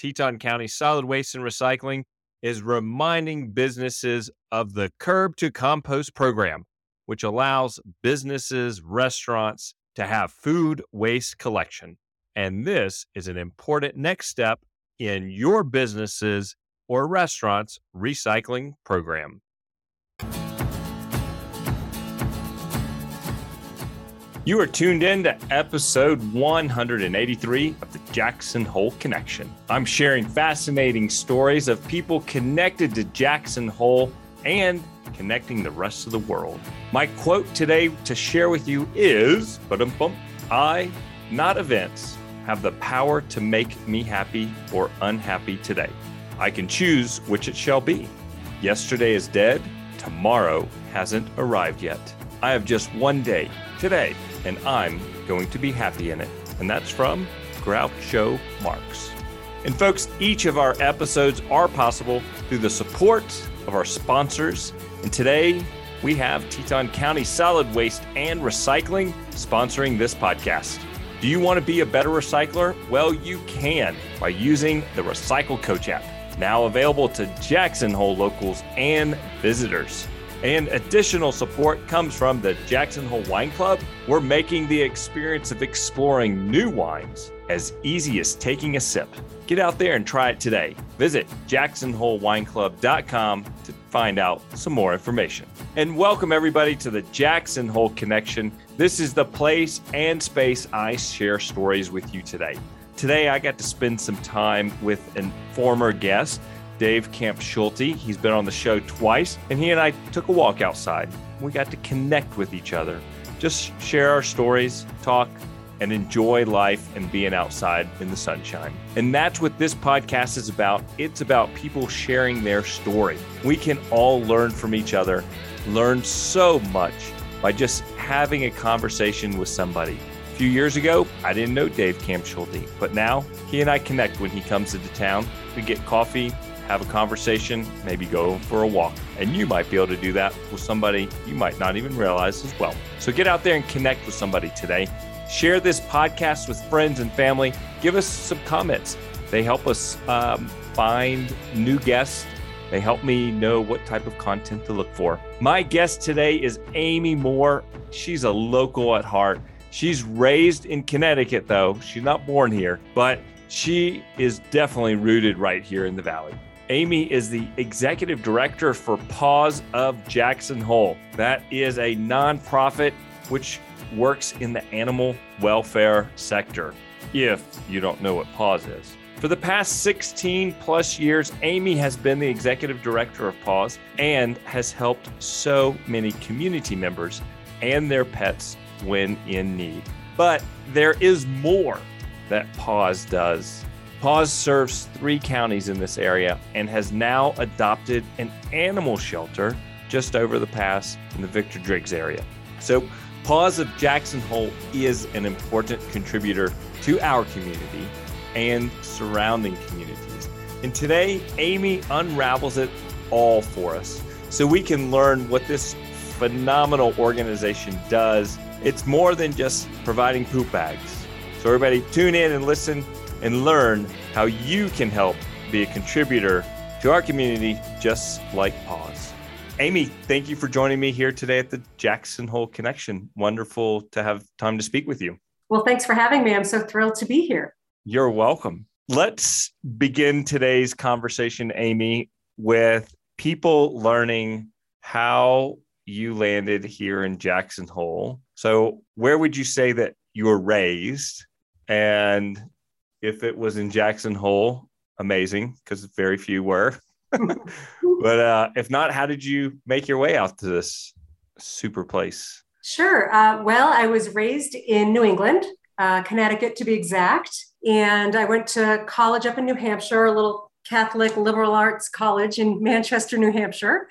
Teton County Solid Waste and Recycling is reminding businesses of the Curb to Compost program, which allows businesses, restaurants to have food waste collection. And this is an important next step in your businesses or restaurants recycling program. You are tuned in to episode 183 of the Jackson Hole Connection. I'm sharing fascinating stories of people connected to Jackson Hole and connecting the rest of the world. My quote today to share with you is I, not events, have the power to make me happy or unhappy today. I can choose which it shall be. Yesterday is dead, tomorrow hasn't arrived yet. I have just one day, today and I'm going to be happy in it. And that's from Groucho Marx. And folks, each of our episodes are possible through the support of our sponsors. And today we have Teton County Solid Waste and Recycling sponsoring this podcast. Do you want to be a better recycler? Well, you can by using the Recycle Coach app, now available to Jackson Hole locals and visitors. And additional support comes from the Jackson Hole Wine Club. We're making the experience of exploring new wines as easy as taking a sip. Get out there and try it today. Visit jacksonholewineclub.com to find out some more information. And welcome everybody to the Jackson Hole Connection. This is the place and space I share stories with you today. Today I got to spend some time with a former guest Dave Camp Schulte. He's been on the show twice, and he and I took a walk outside. We got to connect with each other, just share our stories, talk, and enjoy life and being outside in the sunshine. And that's what this podcast is about. It's about people sharing their story. We can all learn from each other, learn so much by just having a conversation with somebody. A few years ago, I didn't know Dave Camp Schulte, but now he and I connect when he comes into town. We get coffee, have a conversation, maybe go for a walk. And you might be able to do that with somebody you might not even realize as well. So get out there and connect with somebody today. Share this podcast with friends and family. Give us some comments. They help us um, find new guests. They help me know what type of content to look for. My guest today is Amy Moore. She's a local at heart. She's raised in Connecticut, though. She's not born here, but she is definitely rooted right here in the Valley. Amy is the executive director for Paws of Jackson Hole. That is a nonprofit which works in the animal welfare sector, if you don't know what Paws is. For the past 16 plus years, Amy has been the executive director of Paws and has helped so many community members and their pets when in need. But there is more that Paws does Paws serves three counties in this area and has now adopted an animal shelter just over the pass in the Victor Driggs area. So, Paws of Jackson Hole is an important contributor to our community and surrounding communities. And today, Amy unravels it all for us so we can learn what this phenomenal organization does. It's more than just providing poop bags. So, everybody, tune in and listen and learn how you can help be a contributor to our community just like Paws. Amy, thank you for joining me here today at the Jackson Hole Connection. Wonderful to have time to speak with you. Well, thanks for having me. I'm so thrilled to be here. You're welcome. Let's begin today's conversation, Amy, with people learning how you landed here in Jackson Hole. So, where would you say that you were raised? And if it was in Jackson Hole, amazing because very few were. but uh, if not, how did you make your way out to this super place? Sure. Uh, well, I was raised in New England, uh, Connecticut to be exact. And I went to college up in New Hampshire, a little Catholic liberal arts college in Manchester, New Hampshire.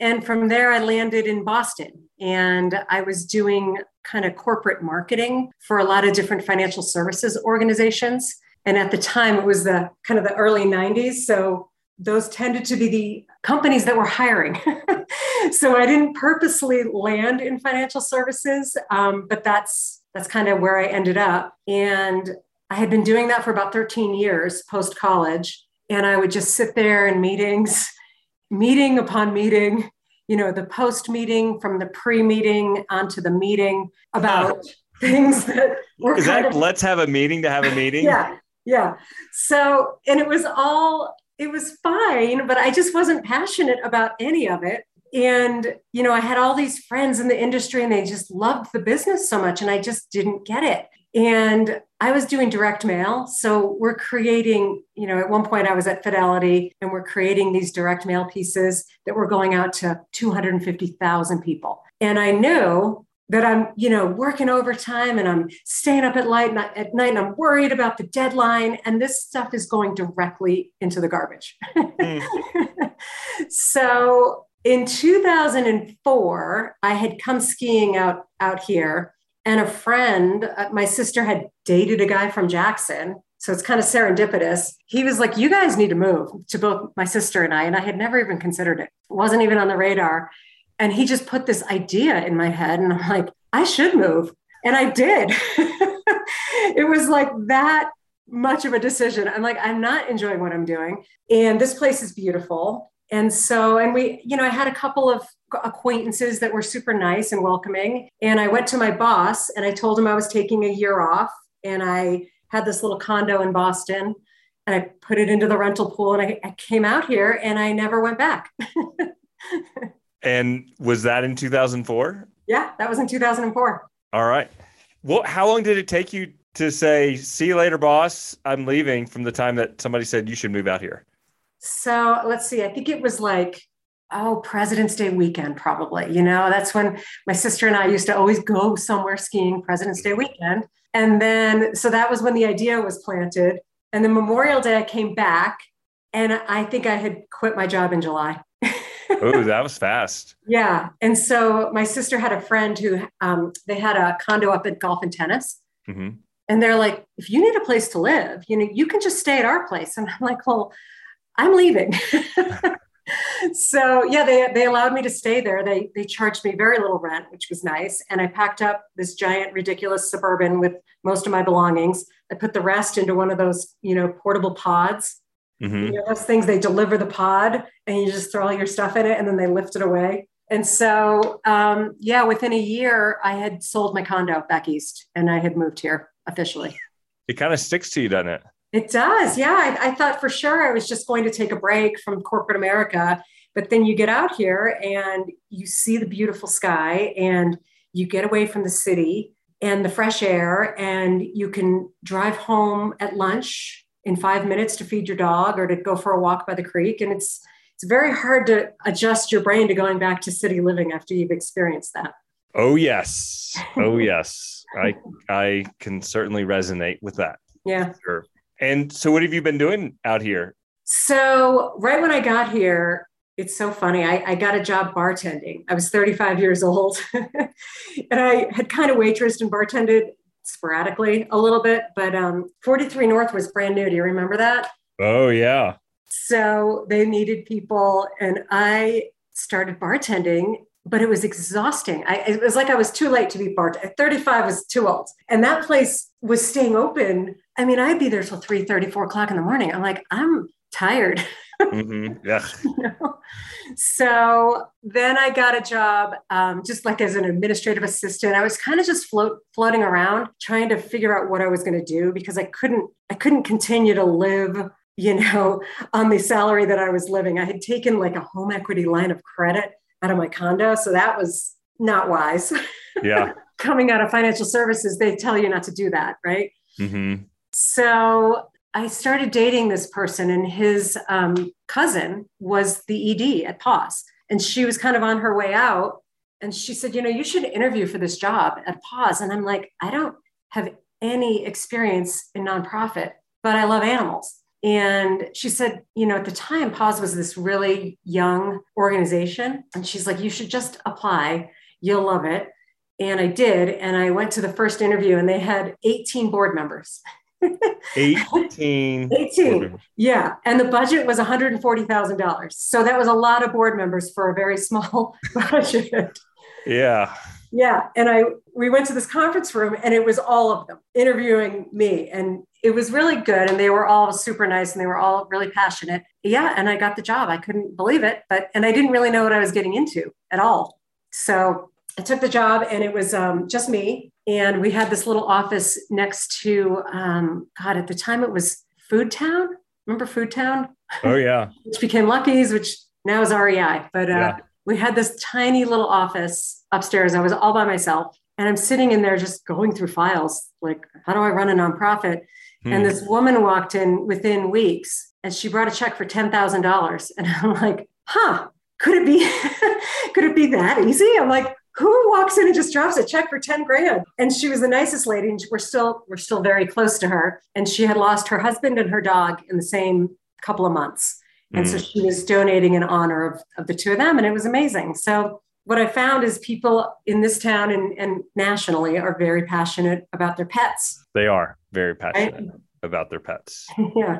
And from there, I landed in Boston and I was doing kind of corporate marketing for a lot of different financial services organizations. And at the time, it was the kind of the early 90s. So those tended to be the companies that were hiring. so I didn't purposely land in financial services, um, but that's that's kind of where I ended up. And I had been doing that for about 13 years post college. And I would just sit there in meetings, meeting upon meeting, you know, the post meeting from the pre meeting onto the meeting about things that were. Is that of, let's have a meeting to have a meeting? yeah. Yeah. So, and it was all, it was fine, but I just wasn't passionate about any of it. And, you know, I had all these friends in the industry and they just loved the business so much. And I just didn't get it. And I was doing direct mail. So we're creating, you know, at one point I was at Fidelity and we're creating these direct mail pieces that were going out to 250,000 people. And I knew that I'm, you know, working overtime and I'm staying up at night, at night and I'm worried about the deadline. And this stuff is going directly into the garbage. Mm. so in 2004, I had come skiing out, out here and a friend, uh, my sister had dated a guy from Jackson. So it's kind of serendipitous. He was like, You guys need to move to both my sister and I. And I had never even considered it, it wasn't even on the radar. And he just put this idea in my head. And I'm like, I should move. And I did. it was like that much of a decision. I'm like, I'm not enjoying what I'm doing. And this place is beautiful. And so, and we, you know, I had a couple of acquaintances that were super nice and welcoming. And I went to my boss and I told him I was taking a year off. And I had this little condo in Boston and I put it into the rental pool and I, I came out here and I never went back. and was that in 2004? Yeah, that was in 2004. All right. Well, how long did it take you to say, see you later, boss? I'm leaving from the time that somebody said you should move out here? So let's see, I think it was like, oh, President's Day weekend, probably. You know, that's when my sister and I used to always go somewhere skiing President's Day weekend. And then, so that was when the idea was planted. And then Memorial Day, I came back and I think I had quit my job in July. Oh, that was fast. Yeah. And so my sister had a friend who um, they had a condo up at golf and tennis. Mm-hmm. And they're like, if you need a place to live, you know, you can just stay at our place. And I'm like, well, I'm leaving. so yeah, they, they allowed me to stay there. They, they charged me very little rent, which was nice. And I packed up this giant, ridiculous suburban with most of my belongings. I put the rest into one of those, you know, portable pods. Mm-hmm. You know, those things they deliver the pod and you just throw all your stuff in it and then they lift it away. And so, um, yeah, within a year, I had sold my condo back east and I had moved here officially. It kind of sticks to you, doesn't it? It does. Yeah. I, I, thought for sure I was just going to take a break from corporate America. But then you get out here and you see the beautiful sky and you get away from the city and the fresh air and you can drive home at lunch in five minutes to feed your dog or to go for a walk by the creek. And it's, it's very hard to adjust your brain to going back to city living after you've experienced that. Oh yes. Oh yes. I I can certainly resonate with that. Yeah. Sure. And so, what have you been doing out here? So, right when I got here, it's so funny. I, I got a job bartending. I was 35 years old, and I had kind of waitressed and bartended sporadically a little bit. But um, 43 North was brand new. Do you remember that? Oh yeah. So they needed people, and I started bartending but it was exhausting. I, it was like I was too late to be part. 35 was too old. And that place was staying open. I mean, I'd be there till 3 30, 4 o'clock in the morning. I'm like, I'm tired. Mm-hmm. Yeah. you know? So then I got a job um, just like as an administrative assistant. I was kind of just float floating around trying to figure out what I was going to do because I couldn't I couldn't continue to live you know on the salary that I was living. I had taken like a home equity line of credit out of my condo. So that was not wise. Yeah. Coming out of financial services, they tell you not to do that, right? Mm-hmm. So I started dating this person, and his um, cousin was the ED at PAWS. And she was kind of on her way out. And she said, You know, you should interview for this job at PAWS. And I'm like, I don't have any experience in nonprofit, but I love animals. And she said, you know, at the time, PAWS was this really young organization. And she's like, you should just apply. You'll love it. And I did. And I went to the first interview and they had 18 board members. 18. 18. Yeah. And the budget was $140,000. So that was a lot of board members for a very small budget. Yeah. Yeah. And I we went to this conference room and it was all of them interviewing me. And it was really good. And they were all super nice and they were all really passionate. Yeah. And I got the job. I couldn't believe it, but, and I didn't really know what I was getting into at all. So I took the job and it was um, just me. And we had this little office next to, um, God, at the time it was Food Town. Remember Food Town? Oh, yeah. which became Lucky's, which now is REI. But uh, yeah. we had this tiny little office upstairs. I was all by myself. And I'm sitting in there just going through files like, how do I run a nonprofit? Hmm. And this woman walked in within weeks and she brought a check for $10,000. And I'm like, huh, could it be, could it be that easy? I'm like, who walks in and just drops a check for 10 grand? And she was the nicest lady and we're still we're still very close to her. And she had lost her husband and her dog in the same couple of months. And mm. so she was donating in honor of, of the two of them and it was amazing. So what i found is people in this town and, and nationally are very passionate about their pets. They are very passionate right? about their pets. Yeah.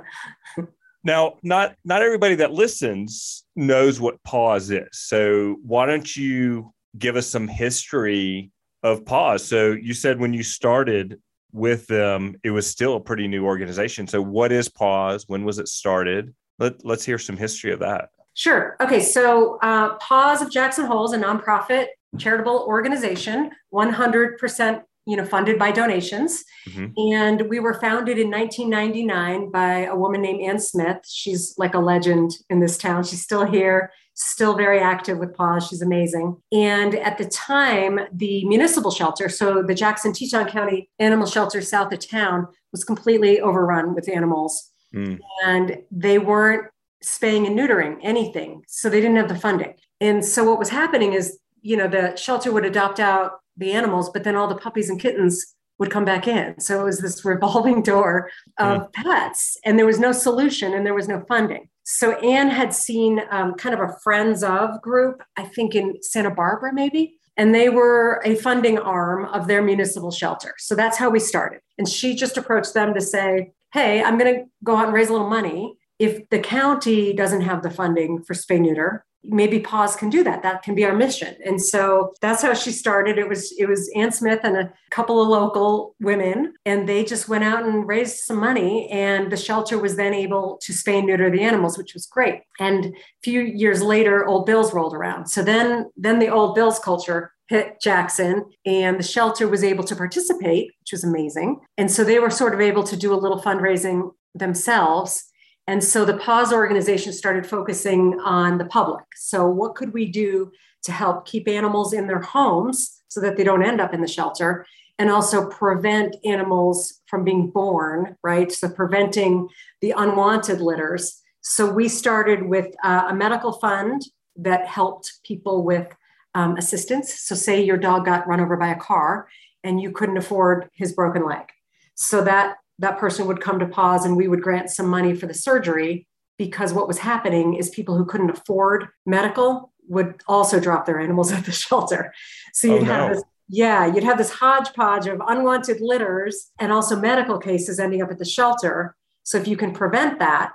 Now, not not everybody that listens knows what PAWS is. So why don't you give us some history of Paws. So you said when you started with them, it was still a pretty new organization. So what is Paws? When was it started? Let, let's hear some history of that. Sure. Okay. So uh, Paws of Jackson Hole is a nonprofit charitable organization, 100% you know funded by donations. Mm-hmm. and we were founded in 1999 by a woman named ann smith. She's like a legend in this town. She's still here still very active with paws. She's amazing. And at the time the municipal shelter so the jackson teton county animal shelter south of town was completely overrun with animals. Mm. and they weren't spaying and neutering anything so they didn't have the funding. And so what was happening is you know the shelter would adopt out the animals, but then all the puppies and kittens would come back in. So it was this revolving door of mm. pets, and there was no solution and there was no funding. So Anne had seen um, kind of a friends of group, I think in Santa Barbara, maybe. And they were a funding arm of their municipal shelter. So that's how we started. And she just approached them to say, Hey, I'm going to go out and raise a little money. If the county doesn't have the funding for spay neuter, maybe Paws can do that. That can be our mission. And so that's how she started. It was it was ann smith and a couple of local women and they just went out and raised some money and the shelter was then able to spay and neuter the animals which was great. And a few years later Old Bill's rolled around. So then then the Old Bill's culture hit Jackson and the shelter was able to participate, which was amazing. And so they were sort of able to do a little fundraising themselves. And so the Paws organization started focusing on the public. So, what could we do to help keep animals in their homes so that they don't end up in the shelter? And also prevent animals from being born, right? So, preventing the unwanted litters. So, we started with uh, a medical fund that helped people with um, assistance. So, say your dog got run over by a car and you couldn't afford his broken leg. So, that that person would come to PAWS and we would grant some money for the surgery because what was happening is people who couldn't afford medical would also drop their animals at the shelter. So you'd oh, have no. this, yeah, you'd have this hodgepodge of unwanted litters and also medical cases ending up at the shelter. So if you can prevent that,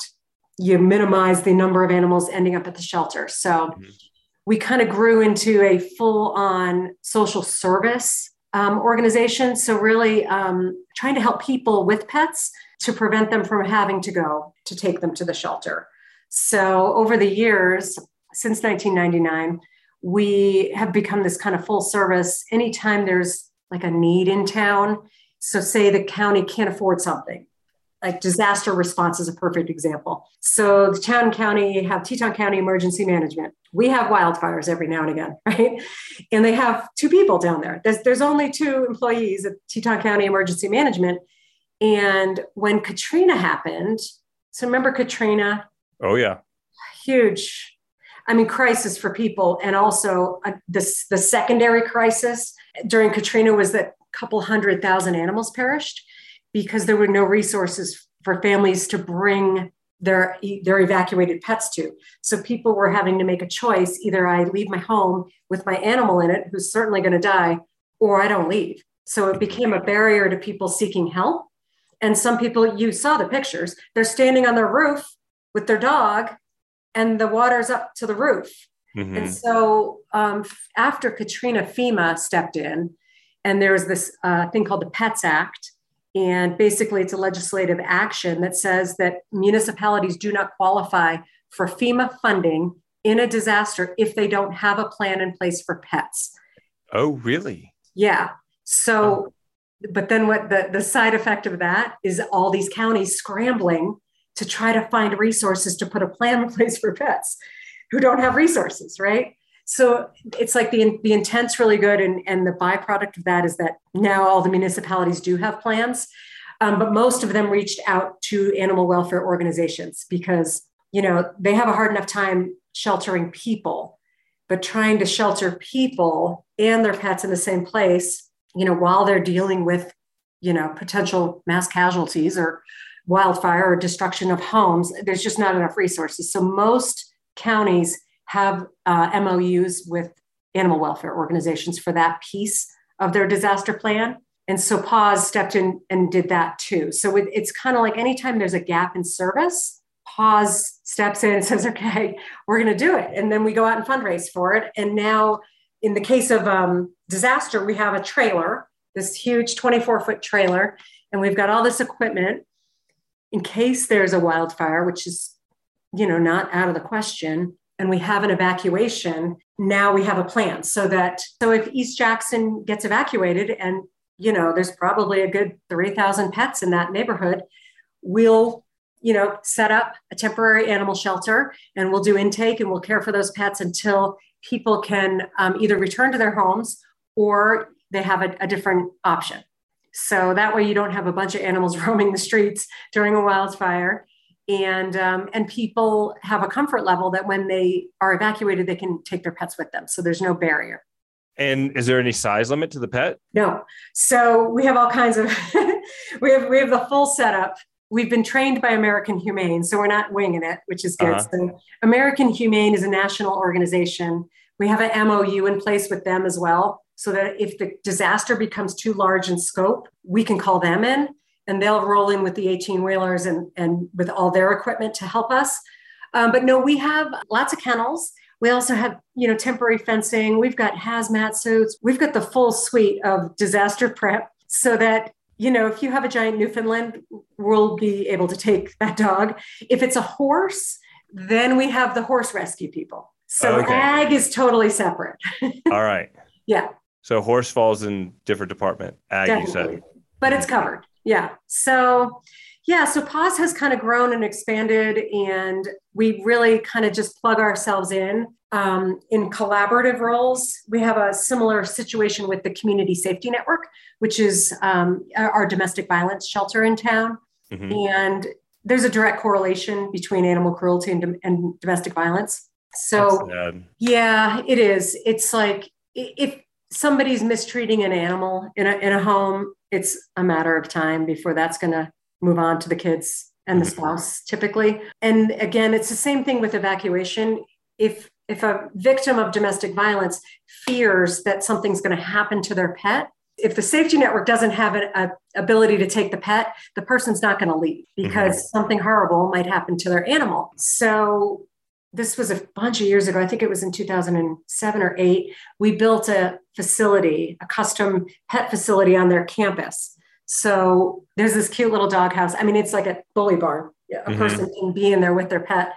you minimize the number of animals ending up at the shelter. So mm-hmm. we kind of grew into a full on social service um, organization. So, really um, trying to help people with pets to prevent them from having to go to take them to the shelter. So, over the years, since 1999, we have become this kind of full service. Anytime there's like a need in town, so say the county can't afford something, like disaster response is a perfect example. So the town and county have Teton County Emergency Management. We have wildfires every now and again, right? And they have two people down there. There's, there's only two employees at Teton County Emergency Management. And when Katrina happened, so remember Katrina? Oh yeah, huge. I mean, crisis for people, and also uh, this the secondary crisis during Katrina was that a couple hundred thousand animals perished because there were no resources for families to bring their their evacuated pets to. So people were having to make a choice: either I leave my home with my animal in it, who's certainly going to die, or I don't leave. So it became a barrier to people seeking help. And some people, you saw the pictures, they're standing on their roof with their dog, and the water's up to the roof. Mm-hmm. And so um, after Katrina, FEMA stepped in, and there was this uh, thing called the PETS Act, And basically, it's a legislative action that says that municipalities do not qualify for FEMA funding in a disaster if they don't have a plan in place for pets. Oh, really? Yeah. So, but then what the, the side effect of that is all these counties scrambling to try to find resources to put a plan in place for pets who don't have resources, right? So it's like the, the intent's really good. And, and the byproduct of that is that now all the municipalities do have plans. Um, but most of them reached out to animal welfare organizations because, you know, they have a hard enough time sheltering people, but trying to shelter people and their pets in the same place, you know, while they're dealing with, you know, potential mass casualties or wildfire or destruction of homes, there's just not enough resources. So most counties have uh, MOUs with animal welfare organizations for that piece of their disaster plan. And so PAWS stepped in and did that too. So it, it's kind of like anytime there's a gap in service, PAWS steps in and says, okay, we're going to do it. And then we go out and fundraise for it. And now, in the case of um, disaster, we have a trailer, this huge 24 foot trailer, and we've got all this equipment in case there's a wildfire, which is, you know, not out of the question and we have an evacuation, now we have a plan so that so if East Jackson gets evacuated and you know there's probably a good 3000 pets in that neighborhood, we'll you know set up a temporary animal shelter and we'll do intake and we'll care for those pets until people can um, either return to their homes or they have a, a different option. So that way you don't have a bunch of animals roaming the streets during a wildfire and um, and people have a comfort level that when they are evacuated they can take their pets with them. So there's no barrier. And is there any size limit to the pet? No. So we have all kinds of we have we have the full setup. We've been trained by american humane so we're not winging it which is good. Uh-huh. so american humane is a national organization. We have an mou in place with them as well so that if the disaster becomes too large in scope we can call them in and they'll roll in with the 18 wheelers and, and with all their equipment to help us. Um, but no, we have lots of kennels. We also have, you know, temporary fencing. We've got hazmat suits. We've got the full suite of disaster prep so that, you know, if you have a giant Newfoundland, we'll be able to take that dog. If it's a horse, then we have the horse rescue people. So okay. ag is totally separate. All right. Yeah. So horse falls in different department. Ag, Definitely. you said. But it's covered yeah. So yeah so PAWS has kind of grown and expanded and we really kind of just plug ourselves in um, in collaborative roles. We have a similar situation with the community safety network which is um, our domestic violence shelter in town. Mm-hmm. and there's a direct correlation between animal cruelty and, and domestic violence. So yeah it is. It's like if somebody's mistreating an animal in a, in a home it's a matter of time before that's going to move on to the kids and the mm-hmm. spouse typically and again it's the same thing with evacuation if if a victim of domestic violence fears that something's going to happen to their pet if the safety network doesn't have an ability to take the pet the person's not going to leave because mm-hmm. something horrible might happen to their animal so this was a bunch of years ago. I think it was in 2007 or eight. We built a facility, a custom pet facility on their campus. So there's this cute little doghouse. I mean, it's like a bully barn. A mm-hmm. person can be in there with their pet.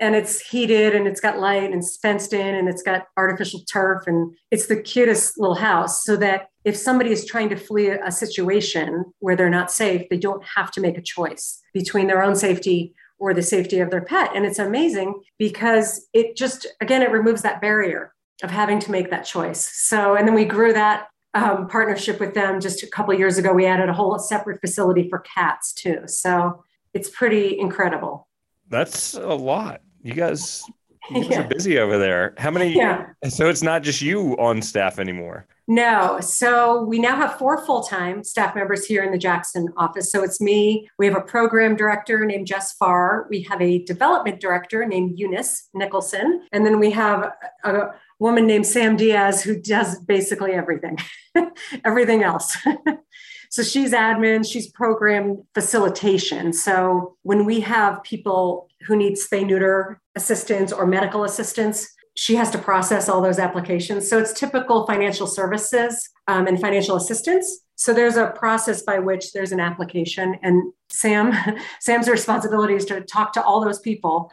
And it's heated and it's got light and it's fenced in and it's got artificial turf. And it's the cutest little house so that if somebody is trying to flee a situation where they're not safe, they don't have to make a choice between their own safety or the safety of their pet. And it's amazing because it just, again, it removes that barrier of having to make that choice. So, and then we grew that um, partnership with them just a couple years ago. We added a whole separate facility for cats too. So it's pretty incredible. That's a lot. You guys, you yeah. are busy over there. How many? Yeah. So it's not just you on staff anymore. No. So we now have four full time staff members here in the Jackson office. So it's me. We have a program director named Jess Farr. We have a development director named Eunice Nicholson. And then we have a woman named Sam Diaz who does basically everything, everything else. so she's admin, she's program facilitation. So when we have people who need spay neuter assistance or medical assistance, she has to process all those applications. So it's typical financial services um, and financial assistance. So there's a process by which there's an application, and Sam, Sam's responsibility is to talk to all those people.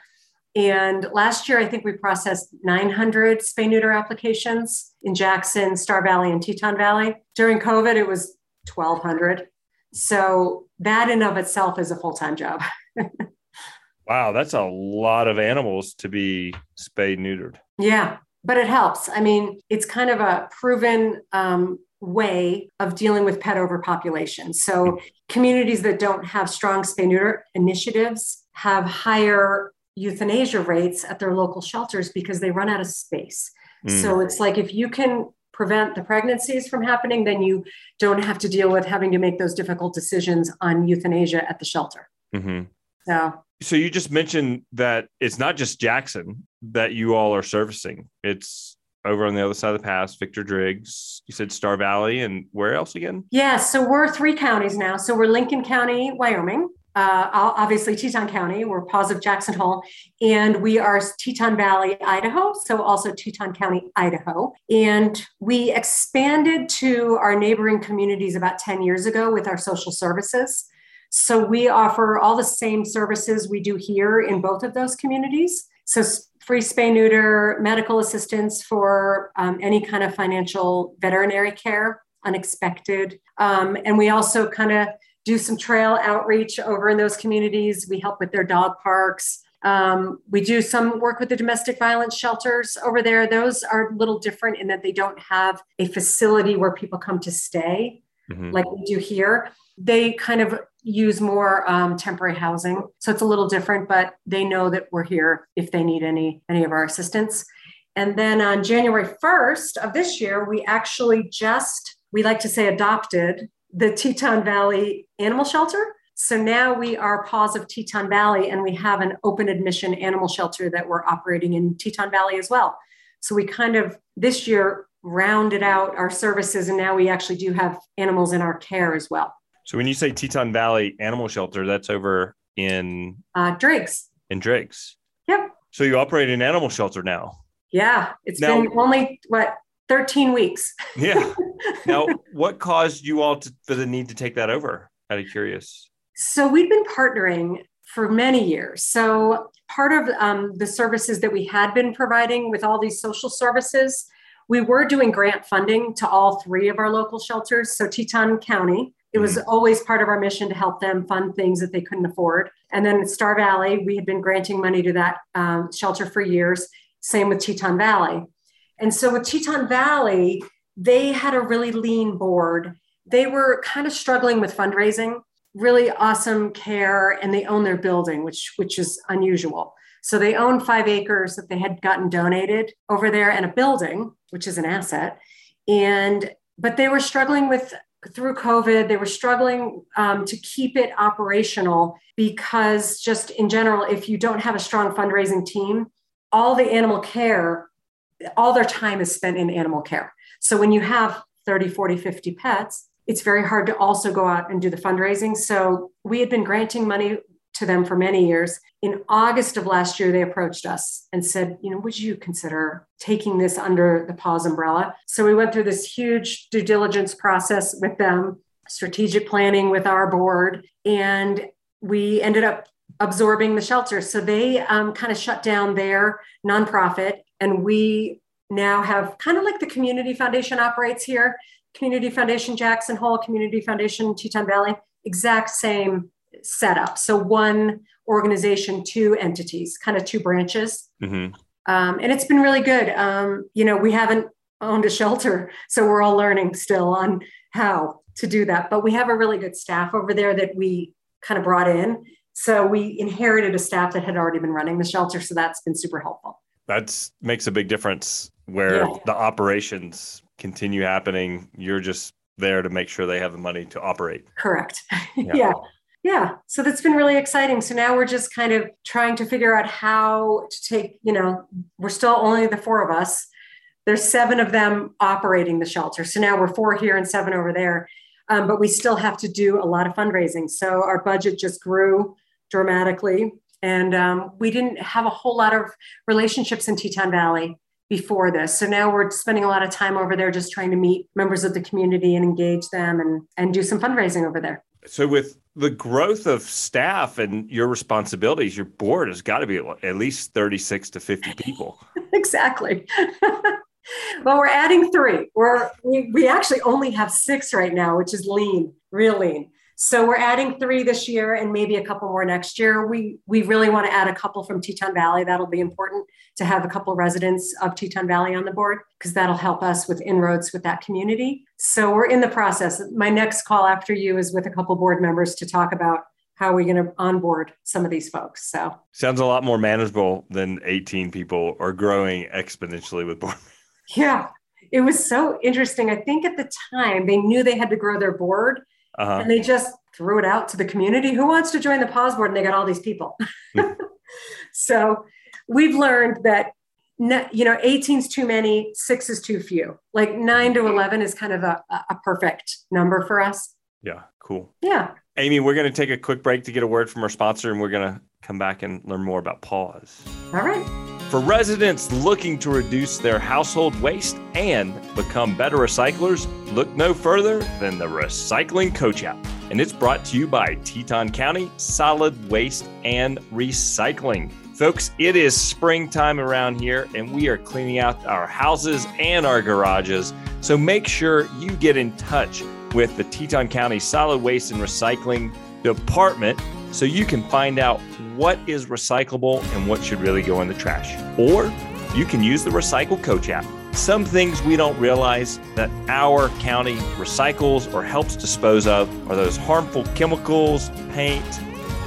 And last year, I think we processed 900 spay neuter applications in Jackson, Star Valley, and Teton Valley. During COVID, it was 1,200. So that in of itself is a full time job. wow, that's a lot of animals to be spayed neutered. Yeah, but it helps. I mean, it's kind of a proven um, way of dealing with pet overpopulation. So, communities that don't have strong spay neuter initiatives have higher euthanasia rates at their local shelters because they run out of space. Mm. So, it's like if you can prevent the pregnancies from happening, then you don't have to deal with having to make those difficult decisions on euthanasia at the shelter. Mm-hmm. So, so you just mentioned that it's not just Jackson that you all are servicing. It's over on the other side of the pass, Victor Driggs. You said Star Valley, and where else again? Yeah, so we're three counties now. So we're Lincoln County, Wyoming. Uh, obviously, Teton County. We're Paws of Jackson Hole, and we are Teton Valley, Idaho. So also Teton County, Idaho. And we expanded to our neighboring communities about 10 years ago with our social services. So we offer all the same services we do here in both of those communities. So free spay neuter, medical assistance for um, any kind of financial veterinary care, unexpected. Um, and we also kind of do some trail outreach over in those communities. We help with their dog parks. Um, we do some work with the domestic violence shelters over there. Those are a little different in that they don't have a facility where people come to stay mm-hmm. like we do here. They kind of use more um, temporary housing, so it's a little different. But they know that we're here if they need any any of our assistance. And then on January 1st of this year, we actually just we like to say adopted the Teton Valley Animal Shelter. So now we are Paws of Teton Valley, and we have an open admission animal shelter that we're operating in Teton Valley as well. So we kind of this year rounded out our services, and now we actually do have animals in our care as well. So when you say Teton Valley Animal Shelter, that's over in uh, Driggs. In Driggs. Yep. So you operate an animal shelter now. Yeah, it's now, been only what 13 weeks. yeah. Now, what caused you all to, for the need to take that over? Out of curious. So we've been partnering for many years. So part of um, the services that we had been providing with all these social services we were doing grant funding to all three of our local shelters. So Teton County, it was mm-hmm. always part of our mission to help them fund things that they couldn't afford. And then Star Valley, we had been granting money to that um, shelter for years. Same with Teton Valley. And so with Teton Valley, they had a really lean board. They were kind of struggling with fundraising, really awesome care, and they own their building, which which is unusual. So they own five acres that they had gotten donated over there and a building, which is an asset. And but they were struggling with through COVID, they were struggling um, to keep it operational because just in general, if you don't have a strong fundraising team, all the animal care, all their time is spent in animal care. So when you have 30, 40, 50 pets, it's very hard to also go out and do the fundraising. So we had been granting money to them for many years. In August of last year, they approached us and said, you know, would you consider taking this under the Paws umbrella? So we went through this huge due diligence process with them, strategic planning with our board, and we ended up absorbing the shelter. So they um, kind of shut down their nonprofit, and we now have kind of like the Community Foundation operates here Community Foundation Jackson Hole, Community Foundation Teton Valley, exact same setup. So one organization, two entities, kind of two branches. Mm-hmm. Um, and it's been really good. Um, you know, we haven't owned a shelter, so we're all learning still on how to do that. But we have a really good staff over there that we kind of brought in. So we inherited a staff that had already been running the shelter. So that's been super helpful. That makes a big difference where yeah. the operations continue happening. You're just there to make sure they have the money to operate. Correct. yeah. yeah yeah so that's been really exciting so now we're just kind of trying to figure out how to take you know we're still only the four of us there's seven of them operating the shelter so now we're four here and seven over there um, but we still have to do a lot of fundraising so our budget just grew dramatically and um, we didn't have a whole lot of relationships in teton valley before this. So now we're spending a lot of time over there just trying to meet members of the community and engage them and, and do some fundraising over there. So, with the growth of staff and your responsibilities, your board has got to be at least 36 to 50 people. exactly. well, we're adding three. We're, we, we actually only have six right now, which is lean, real lean. So we're adding three this year and maybe a couple more next year. We we really want to add a couple from Teton Valley. That'll be important to have a couple residents of Teton Valley on the board because that'll help us with inroads with that community. So we're in the process. My next call after you is with a couple board members to talk about how are we going to onboard some of these folks. So sounds a lot more manageable than 18 people are growing exponentially with board. Yeah, it was so interesting. I think at the time they knew they had to grow their board uh-huh. and they just threw it out to the community. Who wants to join the PAWS board? And they got all these people. So we've learned that you know 18 is too many, six is too few. Like nine to 11 is kind of a, a perfect number for us. Yeah, cool. Yeah. Amy, we're going to take a quick break to get a word from our sponsor, and we're going to come back and learn more about PAWS. All right. For residents looking to reduce their household waste and become better recyclers, look no further than the Recycling Coach app. And it's brought to you by Teton County Solid Waste and Recycling. Folks, it is springtime around here, and we are cleaning out our houses and our garages. So make sure you get in touch with the Teton County Solid Waste and Recycling Department so you can find out what is recyclable and what should really go in the trash. Or you can use the Recycle Coach app. Some things we don't realize that our county recycles or helps dispose of are those harmful chemicals, paint.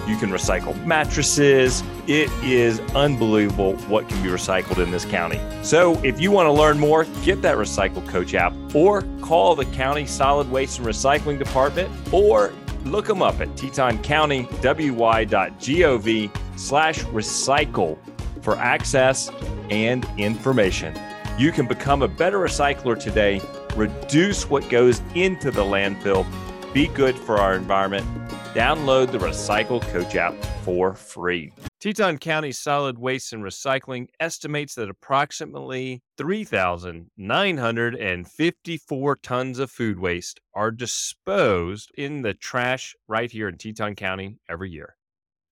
You can recycle mattresses. It is unbelievable what can be recycled in this county. So, if you want to learn more, get that Recycle Coach app or call the County Solid Waste and Recycling Department or look them up at tetoncountywy.gov slash recycle for access and information. You can become a better recycler today, reduce what goes into the landfill, be good for our environment. Download the Recycle Coach app for free. Teton County Solid Waste and Recycling estimates that approximately 3,954 tons of food waste are disposed in the trash right here in Teton County every year.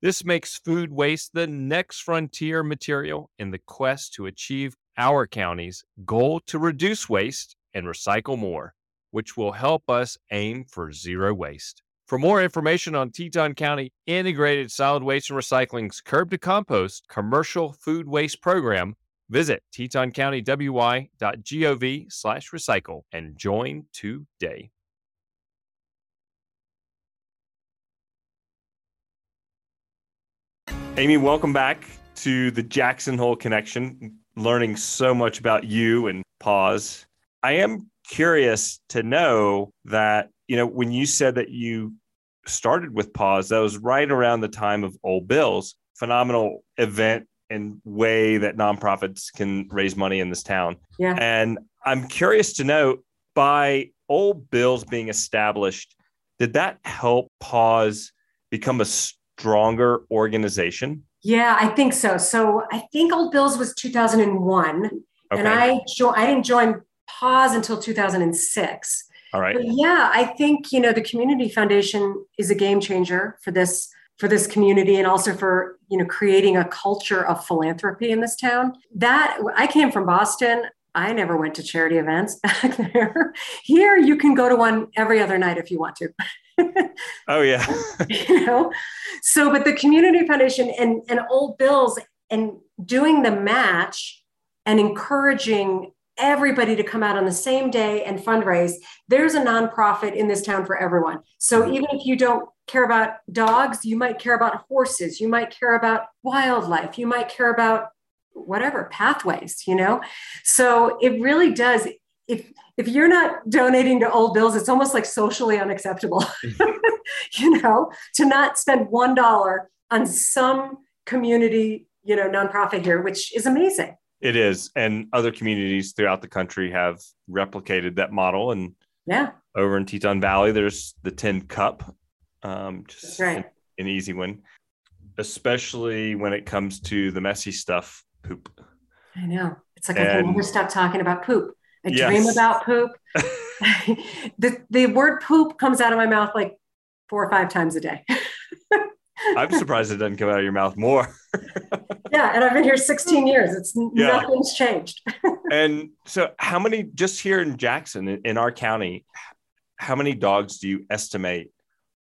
This makes food waste the next frontier material in the quest to achieve our county's goal to reduce waste and recycle more, which will help us aim for zero waste. For more information on Teton County Integrated Solid Waste and Recycling's Curb to Compost commercial food waste program, visit tetoncountywy.gov slash recycle and join today. Amy, welcome back to the Jackson Hole Connection, learning so much about you and PAWS. I am curious to know that, you know, when you said that you started with PAWS, that was right around the time of Old Bill's, phenomenal event and way that nonprofits can raise money in this town. Yeah. And I'm curious to know by Old Bill's being established, did that help PAWS become a stronger organization? Yeah, I think so. So I think Old Bill's was 2001, okay. and I jo- I didn't join PAWS until 2006. All right. But yeah, I think you know the community foundation is a game changer for this for this community and also for you know creating a culture of philanthropy in this town. That I came from Boston. I never went to charity events back there. Here you can go to one every other night if you want to. oh yeah. you know. So but the community foundation and and Old Bill's and doing the match and encouraging everybody to come out on the same day and fundraise. There's a nonprofit in this town for everyone. So mm-hmm. even if you don't care about dogs, you might care about horses, you might care about wildlife, you might care about whatever pathways, you know? So it really does. If if you're not donating to Old Bill's, it's almost like socially unacceptable, you know, to not spend one dollar on some community, you know, nonprofit here, which is amazing. It is. And other communities throughout the country have replicated that model. And yeah, over in Teton Valley, there's the Tin Cup. Um, just right. An, an easy one, especially when it comes to the messy stuff poop. I know. It's like and, I can never stop talking about poop. I yes. dream about poop. the, the word poop comes out of my mouth like four or five times a day. I'm surprised it doesn't come out of your mouth more. yeah, and I've been here 16 years. It's yeah. nothing's changed. and so, how many just here in Jackson, in, our county, how many dogs do you estimate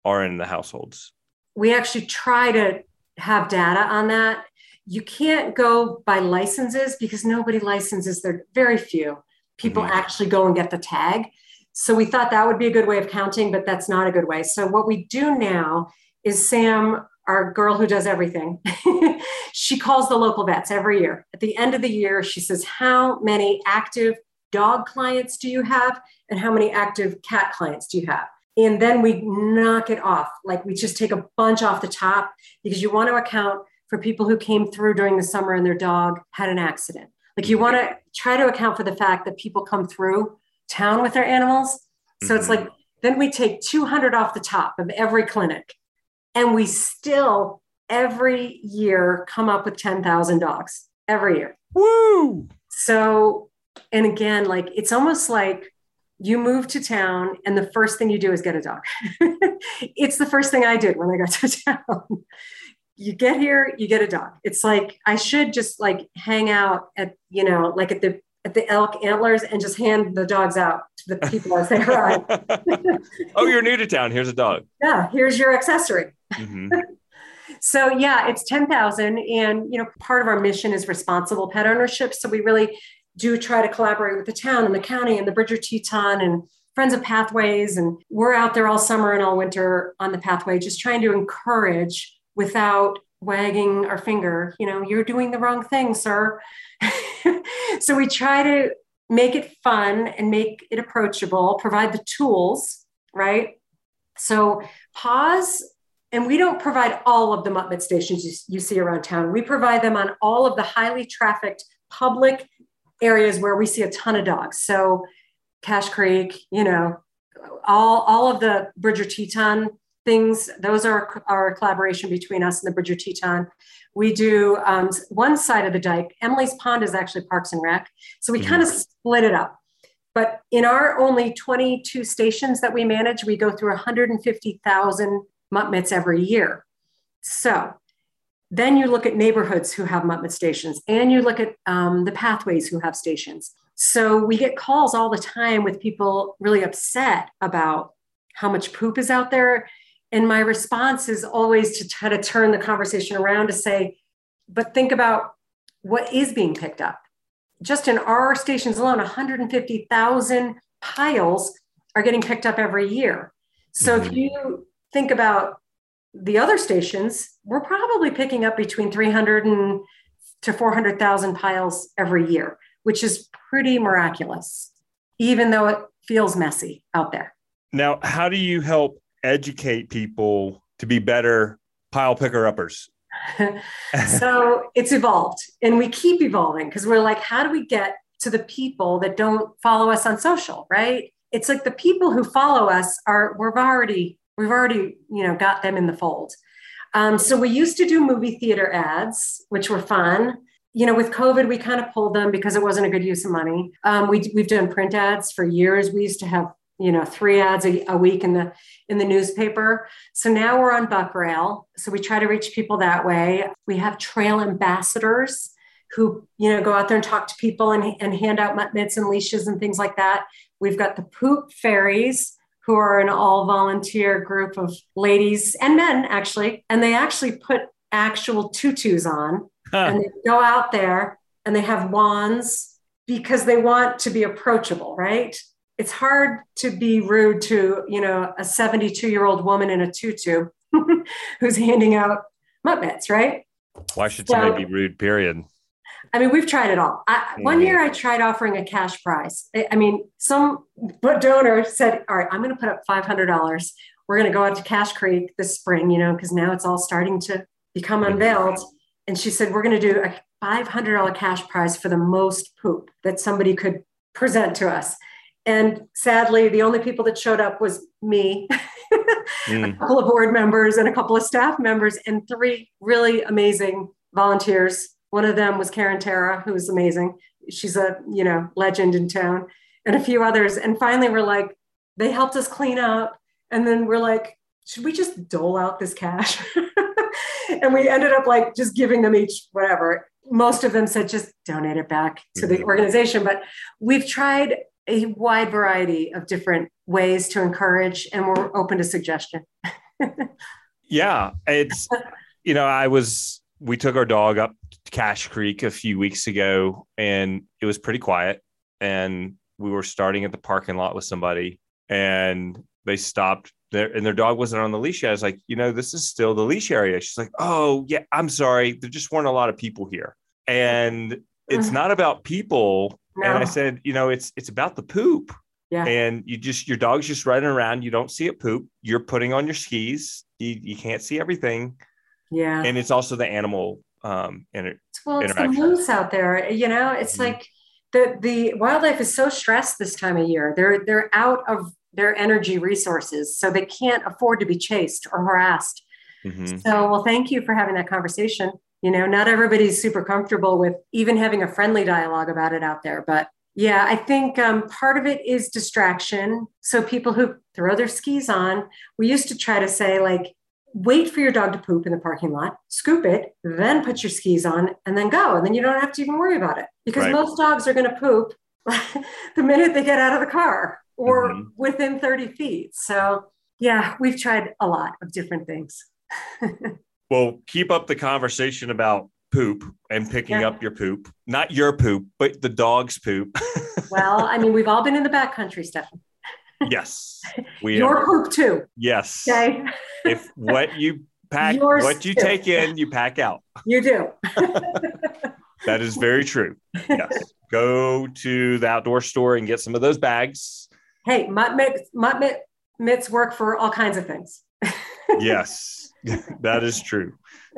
are in the households? We actually try to have data on that. You can't go by licenses because nobody licenses. There very few people mm-hmm. actually go and get the tag. So we thought that would be a good way of counting, but that's not a good way. So what we do now is Sam, our girl who does everything, she calls the local vets every year. At the end of the year, she says, How many active dog clients do you have? And how many active cat clients do you have? And then we knock it off. Like we just take a bunch off the top because you want to account for people who came through during the summer and their dog had an accident. Like you want to try to account for the fact that people come through town with their animals. So mm-hmm. it's like, then we take 200 off the top of every clinic and we still every year come up with 10,000 dogs every year. Woo! So, and again, like it's almost like you move to town and the first thing you do is get a dog. it's the first thing I did when I got to town. you get here, you get a dog. It's like I should just like hang out at, you know, like at the at the elk antlers and just hand the dogs out to the people as they arrive. oh, you're new to town. Here's a dog. Yeah, here's your accessory. Mm-hmm. so yeah, it's 10,000 and you know part of our mission is responsible pet ownership. So we really do try to collaborate with the town and the county and the Bridger Teton and Friends of Pathways and we're out there all summer and all winter on the pathway just trying to encourage without wagging our finger, you know, you're doing the wrong thing, sir. so we try to make it fun and make it approachable, provide the tools, right? So PAWS and we don't provide all of the mutt stations you, you, see around town. We provide them on all of the highly trafficked public areas where we see a ton of dogs. So Cache Creek, you know, all, all of the Bridger Teton things, those are our collaboration between us and the Bridger Teton. We do um, one side of the dike. Emily's Pond is actually Parks and Rec. So we mm-hmm. kind of split it up. But in our only 22 stations that we manage, we go through 150,000 mutt mitts every year. So then you look at neighborhoods who have mutt mitt stations and you look at um, the pathways who have stations. So we get calls all the time with people really upset about how much poop is out there. And my response is always to try to turn the conversation around to say, but think about what is being picked up. Just in our stations alone, 150,000 piles are getting picked up every year. So mm-hmm. if you think about the other stations, we're probably picking up between 300 and to 400,000 piles every year, which is pretty miraculous, even though it feels messy out there. Now, how do you help educate people to be better pile picker uppers? so it's evolved and we keep evolving because we're like, how do we get to the people that don't follow us on social, right? It's like the people who follow us are, we've already We've already, you know, got them in the fold. Um, so we used to do movie theater ads, which were fun. You know, with COVID, we kind of pulled them because it wasn't a good use of money. Um, we, we've done print ads for years. We used to have, you know, three ads a, a week in the in the newspaper. So now we're on Buckrail. So we try to reach people that way. We have trail ambassadors who, you know, go out there and talk to people and, and hand out mitts and leashes and things like that. We've got the poop fairies, who are an all volunteer group of ladies and men, actually. And they actually put actual tutus on huh. and they go out there and they have wands because they want to be approachable, right? It's hard to be rude to, you know, a 72 year old woman in a tutu who's handing out mutt mitts, right? Why should somebody so, be rude, period? I mean, we've tried it all. I, mm-hmm. One year I tried offering a cash prize. I, I mean, some donor said, All right, I'm going to put up $500. We're going to go out to Cache Creek this spring, you know, because now it's all starting to become unveiled. And she said, We're going to do a $500 cash prize for the most poop that somebody could present to us. And sadly, the only people that showed up was me, mm. a couple of board members, and a couple of staff members, and three really amazing volunteers One of them was Karen Tara, who was amazing. She's a you know legend in town, and a few others. And finally, we're like, they helped us clean up, and then we're like, should we just dole out this cash? and we ended up like just giving them each whatever. Most of them said just donate it back to the mm-hmm. organization, but we've tried a wide variety of different ways to encourage, and we're open to suggestion. yeah, it's you know I was we took our dog up to Cache Creek a few weeks ago, and it was pretty quiet, and we were starting at the parking lot with somebody, and they stopped there, and their dog wasn't on the leash yet. I was like, you know, this is still the leash area. She's like, oh yeah, I'm sorry, there just weren't a lot of people here, and it's not about people. No. And I said, you know, it's it's about the poop. Yeah. And you just your dog's just running around. You don't see it poop. You're putting on your skis. You, you can't see everything. Yeah. And it's also the animal um inter- well, it's the moose out there. You know, it's mm-hmm. like the the wildlife is so stressed this time of year. They're they're out of their energy resources, so they can't afford to be chased or harassed. Mm-hmm. So, well, thank you for having that conversation. You know, not everybody's super comfortable with even having a friendly dialogue about it out there, but yeah, I think um, part of it is distraction. So people who throw their skis on, we used to try to say like, wait for your dog to poop in the parking lot, scoop it, then put your skis on, and then go. And then you don't have to even worry about it because right. most dogs are going to poop the minute they get out of the car or mm-hmm. within 30 feet. So, yeah, we've tried a lot of different things. well, keep up the conversation about poop and picking yeah. up your poop, not your poop, but the dog's poop. well, I mean, we've all been in the backcountry, Stephan. Yes. We your are, poop too. Yes. Okay. if what you pack, Yours what you too. take in, you pack out. You do. that is very true. Yes. Go to the outdoor store and get some of those bags. Hey, mutt mitts, mutt mitts work for all kinds of things. yes, that is true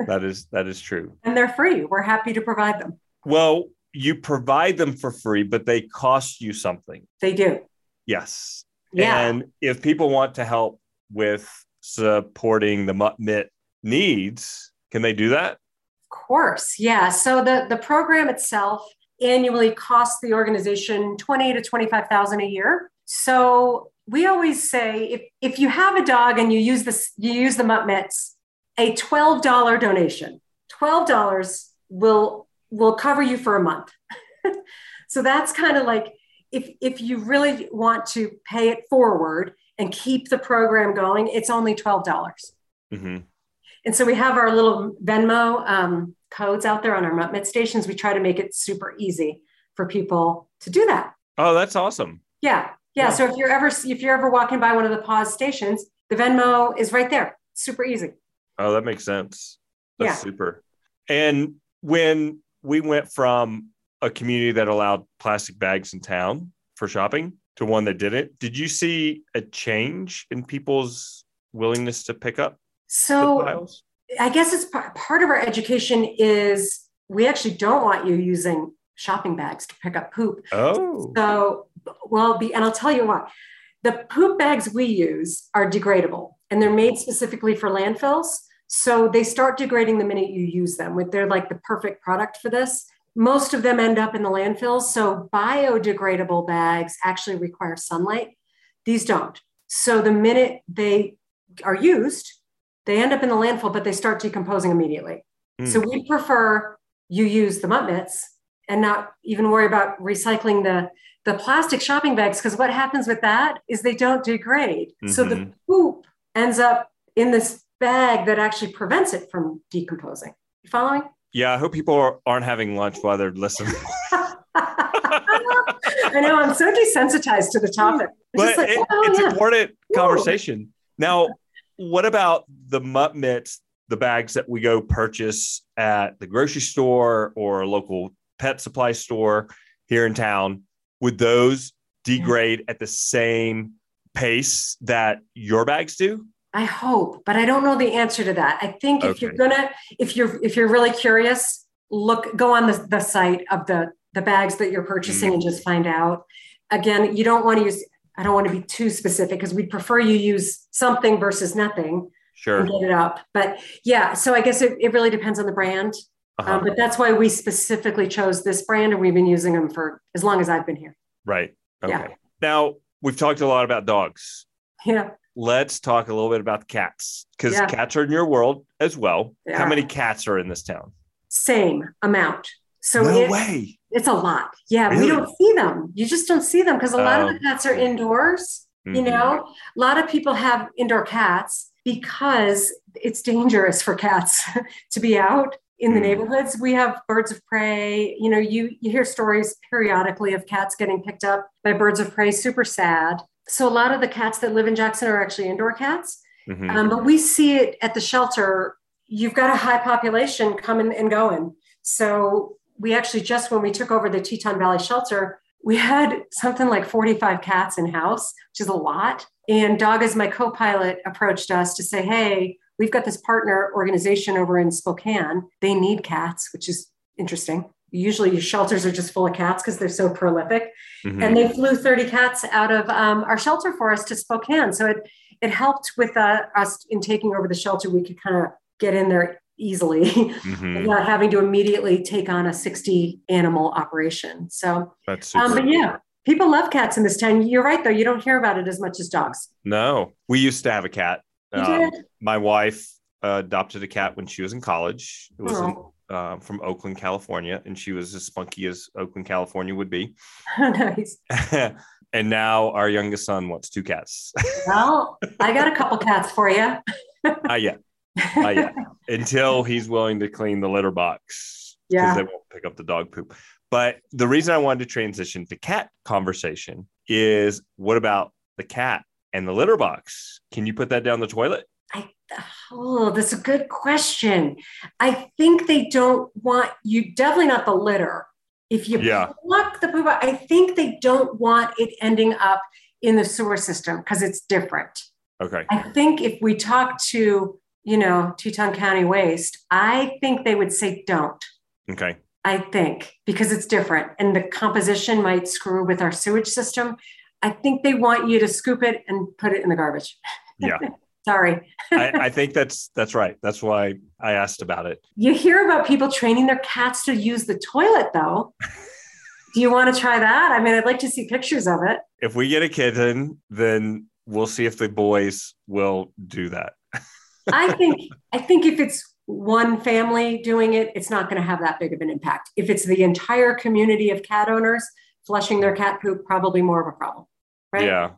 that is that is true. And they're free. We're happy to provide them. Well, you provide them for free, but they cost you something. They do. Yes. Yeah. And if people want to help with supporting the mutt mitt needs, can they do that? Of course. Yeah. So the, the program itself annually costs the organization 20 to 25,000 a year. So we always say if, if you have a dog and you use this, you use the mutt mitts, a $12 donation. $12 will will cover you for a month. so that's kind of like if if you really want to pay it forward and keep the program going, it's only $12. mm-hmm. And so we have our little Venmo um, codes out there on our Mutt stations. We try to make it super easy for people to do that. Oh, that's awesome. Yeah. Yeah. yeah. So if you're ever if you're ever walking by one of the PAWS stations, the Venmo is right there. Super easy. Oh, that makes sense. That's yeah. super. And when we went from a community that allowed plastic bags in town for shopping to one that didn't, did you see a change in people's willingness to pick up? So I guess it's part of our education is we actually don't want you using shopping bags to pick up poop. Oh. So, well, be, and I'll tell you what, the poop bags we use are degradable and they're made specifically for landfills. So they start degrading the minute you use them. They're like the perfect product for this. Most of them end up in the landfills. So biodegradable bags actually require sunlight. These don't. So the minute they are used, they end up in the landfill, but they start decomposing immediately. Mm. So we prefer you use the mutt mitts and not even worry about recycling the the plastic shopping bags because what happens with that is they don't degrade. Mm-hmm. So the mm-hmm. poop ends up in this bag that actually prevents it from decomposing. You following? Yeah, I hope people aren't having lunch while they're listening. I know I'm so desensitized to the topic. It's but like, it, oh, it's yeah. important conversation. Ooh. Now, what about the mutt mitts, the bags that we go purchase at the grocery store or a local pet supply store here in town? Would those degrade at the same pace that your bags do? I hope, but I don't know the answer to that. I think if okay. you're gonna, if you're if you're really curious, look go on the, the site of the the bags that you're purchasing mm. and just find out. Again, you don't want to use. I don't want to be too specific because we'd prefer you use something versus nothing. Sure. get it up, but yeah. So I guess it, it really depends on the brand Uh-huh. Um, but that's why we specifically chose this brand and we've been using them for as long as I've been here. right. Okay. Yeah. Now we've talked a lot about dogs. Yeah. Let's talk a little bit about cats because Yeah. cats are in your world as well. They How are. many cats are in this town? Same amount. So no it- way. it's a lot. Yeah. Really? We don't see them. You just don't see them because a lot Oh. of the cats are indoors. You Mhm. know, a lot of people have indoor cats because it's dangerous for cats to be out in the Mm. neighborhoods. We have birds of prey. You know, you you hear stories periodically of cats getting picked up by birds of prey. Super sad. So a lot of the cats that live in Jackson are actually indoor cats. Mhm. Um, but we see it at the shelter. You've got a high population coming and going. So we actually just when we took over the Teton Valley shelter, we had something like 45 cats in house, which is a lot. And Dog is my co-pilot approached us to say, hey, we've got this partner organization over in Spokane. They need cats, which is interesting. Usually shelters are just full of cats because they're so prolific Mhm. and they flew 30 cats out of um, our shelter for us to Spokane. So it it helped with uh, us in taking over the shelter. We could kind of get in there easily Mhm. without having to immediately take on a 60 animal operation. So, That's super. um, but yeah, people love cats in this town. You're right, though. You don't hear about it as much as dogs. No, we used to have a cat. Um, my wife uh, adopted a cat when she was in college. It was Oh, uh, from Oakland, California, and she was as spunky as Oakland, California would be. nice. and now our youngest son wants two cats. Well, I got a couple cats for you. Not yet. Not yet. Until he's willing to clean the litter box. Because Yeah. they won't pick up the dog poop. But the reason I wanted to transition to cat conversation is what about the cat and the litter box? Can you put that down the toilet? Oh, that's a good question. I think they don't want you, definitely not the litter. If you Yeah. pluck the poop out, I think they don't want it ending up in the sewer system because it's different. Okay. I think if we talk to, you know, Teton County Waste, I think they would say don't. Okay. I think because it's different and the composition might screw with our sewage system. I think they want you to scoop it and put it in the garbage. Yeah. Sorry. I, I think that's that's right. That's why I asked about it. You hear about people training their cats to use the toilet, though. Do you want to try that? I mean, I'd like to see pictures of it. If we get a kitten, then we'll see if the boys will do that. I think I think if it's one family doing it, it's not going to have that big of an impact. If it's the entire community of cat owners flushing their cat poop, probably more of a problem, right? Yeah.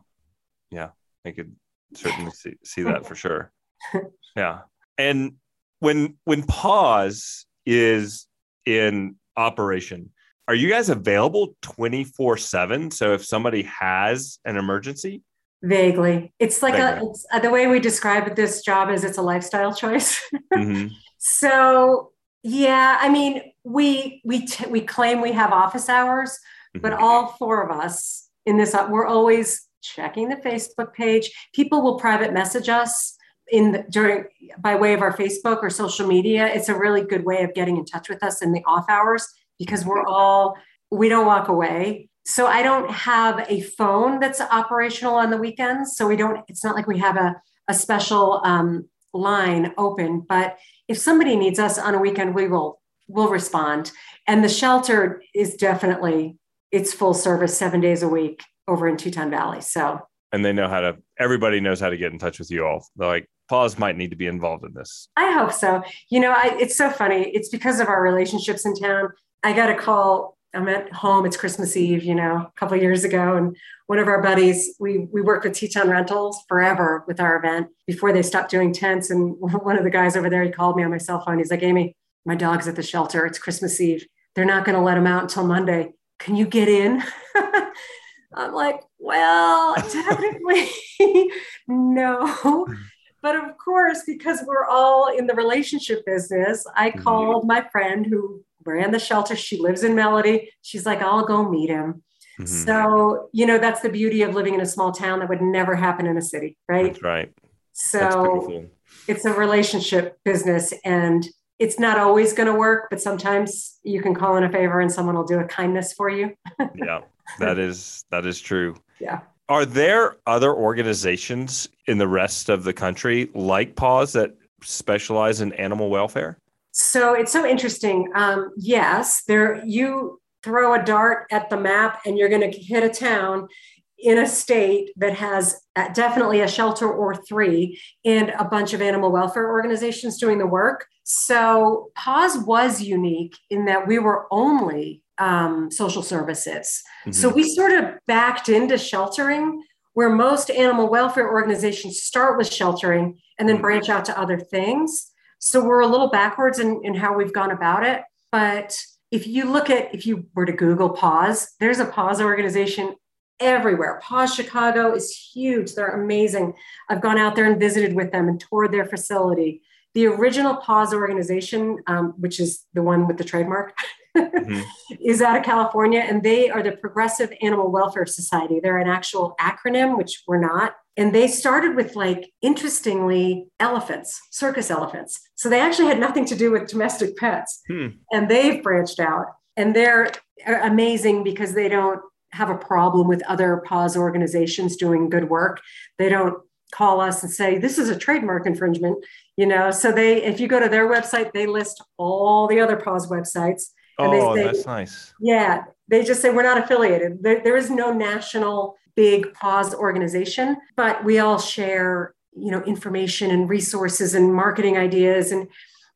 Yeah. I could certainly see, see that for sure. Yeah. And when when PAWS is in operation, are you guys available 24/7? So if somebody has an emergency? Vaguely, it's like a it's, uh, the way we describe this job is it's a lifestyle choice. Mhm. so yeah, I mean, we we t- we claim we have office hours, but Mhm. all four of us in this we're always checking the facebook page. People will private message us in the, during by way of our facebook or social media. It's a really good way of getting in touch with us in the off hours because we're all we don't walk away. So i don't have a phone that's operational on the weekends. So we don't it's not like we have a, a special um, line open but if somebody needs us on a weekend we will will respond. And the shelter is definitely it's full service seven days a week over in Teton Valley. So and they know how to everybody knows how to get in touch with you all. They're like PAWS might need to be involved in this. I hope so. You know, I, it's so funny. It's because of our relationships in town. I got a call. I'm at home. It's Christmas Eve, you know, a couple of years ago, and one of our buddies, we we worked with Teton Rentals forever with our event before they stopped doing tents. And one of the guys over there, he called me on my cell phone. He's like, "Amy, my dog's at the shelter. It's Christmas Eve. They're not going to let him out until Monday. Can you get in?" I'm like, "Well, technically, no." But of course, because we're all in the relationship business, I Mhm. called my friend who ran the shelter. She lives in Melody. She's like, I'll go meet him. Mhm. So, you know, that's the beauty of living in a small town that would never happen in a city, right? That's right. So it's a relationship business and it's not always going to work, but sometimes you can call in a favor and someone will do a kindness for you. yeah that is that is true Yeah. are there other organizations in the rest of the country like PAWS that specialize in animal welfare So it's so interesting. Um, yes, there you throw a dart at the map and you're going to hit a town in a state that has uh, definitely a shelter or three and a bunch of animal welfare organizations doing the work. So PAWS was unique in that we were only um, social services. Mm-hmm. So we sort of backed into sheltering where most animal welfare organizations start with sheltering and then mm-hmm. branch out to other things. So we're a little backwards in, in how we've gone about it. But if you look at, if you were to Google PAWS, there's a PAWS organization everywhere. PAWS Chicago is huge. They're amazing. I've gone out there and visited with them and toured their facility. The original PAWS organization, um, which is the one with the trademark, mm-hmm. is out of California, and they are the Progressive Animal Welfare Society. They're an actual acronym, which we're not. And they started with, like, interestingly, elephants, circus elephants. So they actually had nothing to do with domestic pets. Hmm. And they've branched out. And they're amazing because they don't have a problem with other PAWS organizations doing good work. They don't call us and say this is a trademark infringement you know so they if you go to their website they list all the other PAWS websites oh say, that's nice yeah they just say we're not affiliated there, there is no national big PAWS organization but we all share you know information and resources and marketing ideas and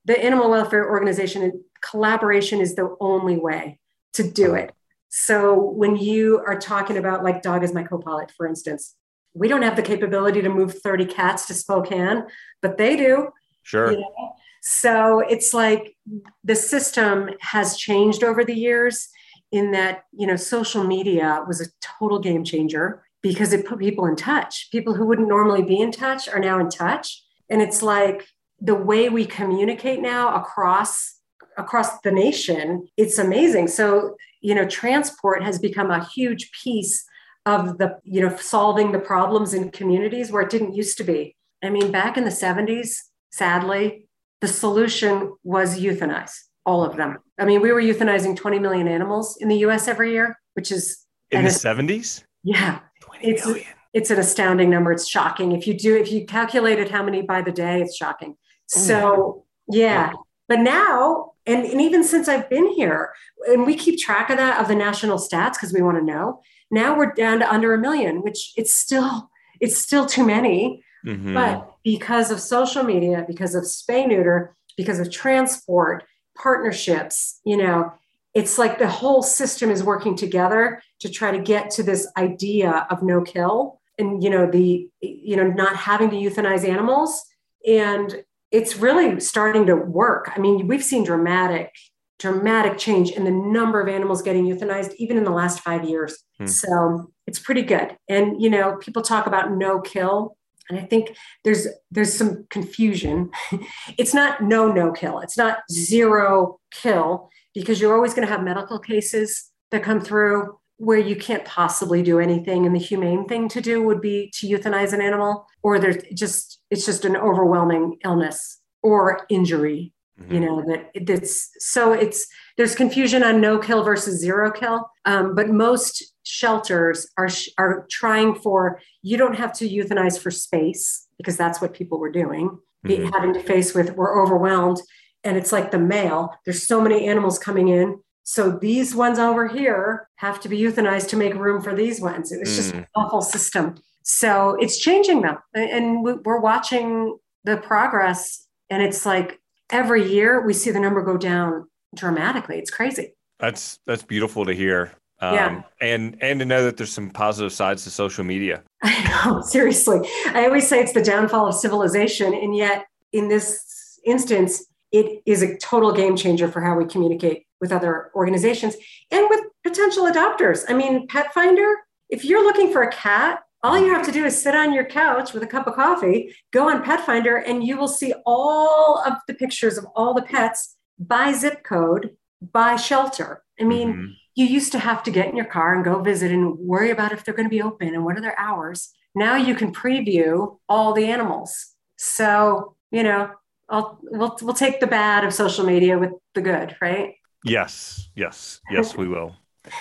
the animal welfare organization collaboration is the only way to do it so when you are talking about like dog is my co-pilot, for instance, we don't have the capability to move 30 cats to Spokane, but they do. Sure. You know? So it's like the system has changed over the years in that, you know, social media was a total game changer because it put people in touch. People who wouldn't normally be in touch are now in touch. And it's like the way we communicate now across across the nation, it's amazing. So you know, transport has become a huge piece of the, you know, solving the problems in communities where it didn't used to be. I mean, back in the 70s, sadly, the solution was euthanize all of them. I mean, we were euthanizing 20 million animals in the US every year, which is in the 70s? Yeah. 20 it's, million. It's an astounding number. It's shocking. If you do, if you calculated how many by the day, it's shocking. So, yeah. But now and, and even since I've been here, and we keep track of that of the national stats because we want to know. Now we're down to under a million, which it's still it's still too many. Mm-hmm. But because of social media, because of spay neuter, because of transport, partnerships, you know, it's like the whole system is working together to try to get to this idea of no kill and you know the you know not having to euthanize animals and it's really starting to work. I mean, we've seen dramatic, dramatic change in the number of animals getting euthanized, even in the last five years. Hmm. So it's pretty good. And you know, people talk about no kill, and I think there's there's some confusion. it's not no no kill. It's not zero kill because you're always going to have medical cases that come through where you can't possibly do anything and the humane thing to do would be to euthanize an animal or there's just it's just an overwhelming illness or injury mm-hmm. you know that it's so it's there's confusion on no kill versus zero kill um, but most shelters are are trying for you don't have to euthanize for space because that's what people were doing mm-hmm. having to face with we're overwhelmed and it's like the mail there's so many animals coming in so these ones over here have to be euthanized to make room for these ones. It's mm. just an awful system. So it's changing them. And we're watching the progress. And it's like every year we see the number go down dramatically. It's crazy. That's that's beautiful to hear. Um, yeah. and and to know that there's some positive sides to social media. I know, seriously. I always say it's the downfall of civilization, and yet in this instance, it is a total game changer for how we communicate with other organizations and with potential adopters. I mean, Petfinder, if you're looking for a cat, all you have to do is sit on your couch with a cup of coffee, go on Petfinder, and you will see all of the pictures of all the pets by zip code, by shelter. I mean, mm-hmm. you used to have to get in your car and go visit and worry about if they're going to be open and what are their hours. Now you can preview all the animals. So, you know, I'll, we'll, we'll take the bad of social media with the good, right? Yes, yes, yes, we will.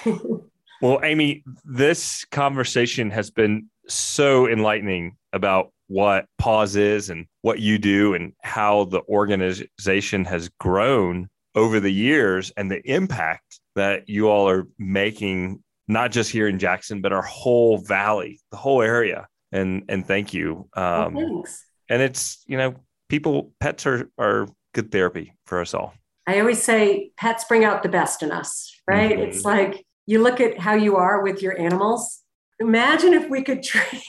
well, Amy, this conversation has been so enlightening about what PAWS is and what you do and how the organization has grown over the years and the impact that you all are making, not just here in Jackson, but our whole valley, the whole area. And and thank you. Um, well, thanks. And it's you know, people, pets are are good therapy for us all. I always say pets bring out the best in us, right? Mm-hmm. It's like you look at how you are with your animals. Imagine if we could treat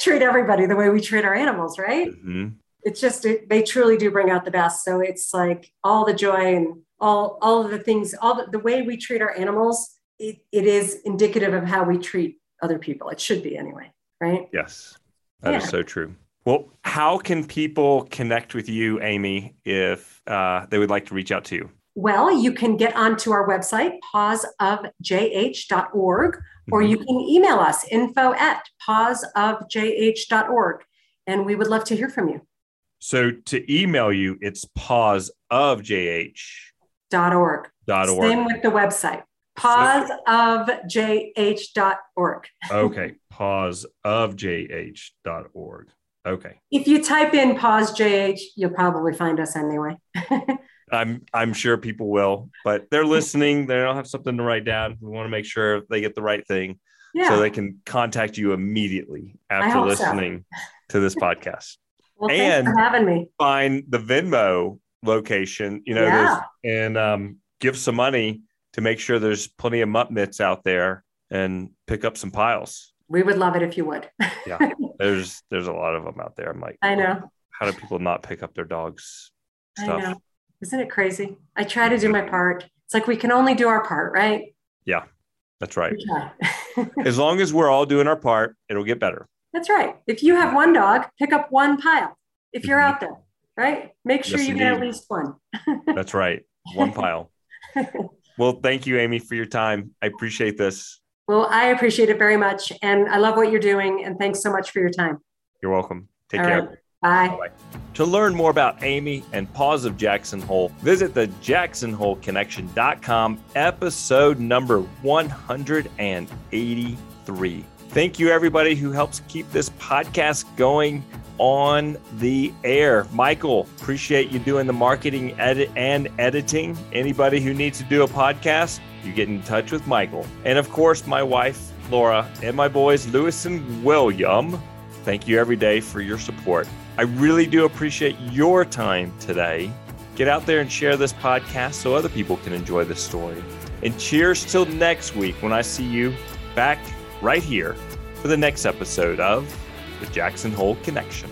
treat everybody the way we treat our animals, right? Mm-hmm. It's just it, they truly do bring out the best. So it's like all the joy and all all of the things, all the, the way we treat our animals. It, it is indicative of how we treat other people. It should be anyway, right? Yes, that yeah. is so true. Well, how can people connect with you, Amy, if uh, they would like to reach out to you? Well, you can get onto our website, pawsofjh.org, mm-hmm. or you can email us, info at pawsofjh.org, and we would love to hear from you. So to email you, it's pawsofjh.org. Dot org. Same with the website, pawsofjh.org. okay, pawsofjh.org. Okay. If you type in PAWS JH, you'll probably find us anyway. I'm I'm sure people will, but they're listening. They don't have something to write down. We want to make sure they get the right thing, yeah. so they can contact you immediately after listening so. to this podcast. well, and having me. Find the Venmo location, you know, yeah. and um, give some money to make sure there's plenty of mutt mitts out there and pick up some piles. We would love it if you would. yeah, there's there's a lot of them out there. I'm like, I know. How do people not pick up their dogs? Stuff? I know. Isn't it crazy? I try to do my part. It's like we can only do our part, right? Yeah, that's right. as long as we're all doing our part, it'll get better. That's right. If you have one dog, pick up one pile. If you're mm-hmm. out there, right? Make sure yes, you indeed. get at least one. that's right. One pile. well, thank you, Amy, for your time. I appreciate this. Well, I appreciate it very much. And I love what you're doing. And thanks so much for your time. You're welcome. Take All care. Right. Bye. Bye. To learn more about Amy and PAWS of Jackson Hole, visit the jacksonholeconnection.com, episode number 183. Thank you, everybody who helps keep this podcast going on the air. Michael, appreciate you doing the marketing edit and editing. Anybody who needs to do a podcast, you get in touch with Michael. And of course, my wife, Laura, and my boys, Lewis and William. Thank you every day for your support. I really do appreciate your time today. Get out there and share this podcast so other people can enjoy this story. And cheers till next week when I see you back right here for the next episode of the Jackson Hole Connection.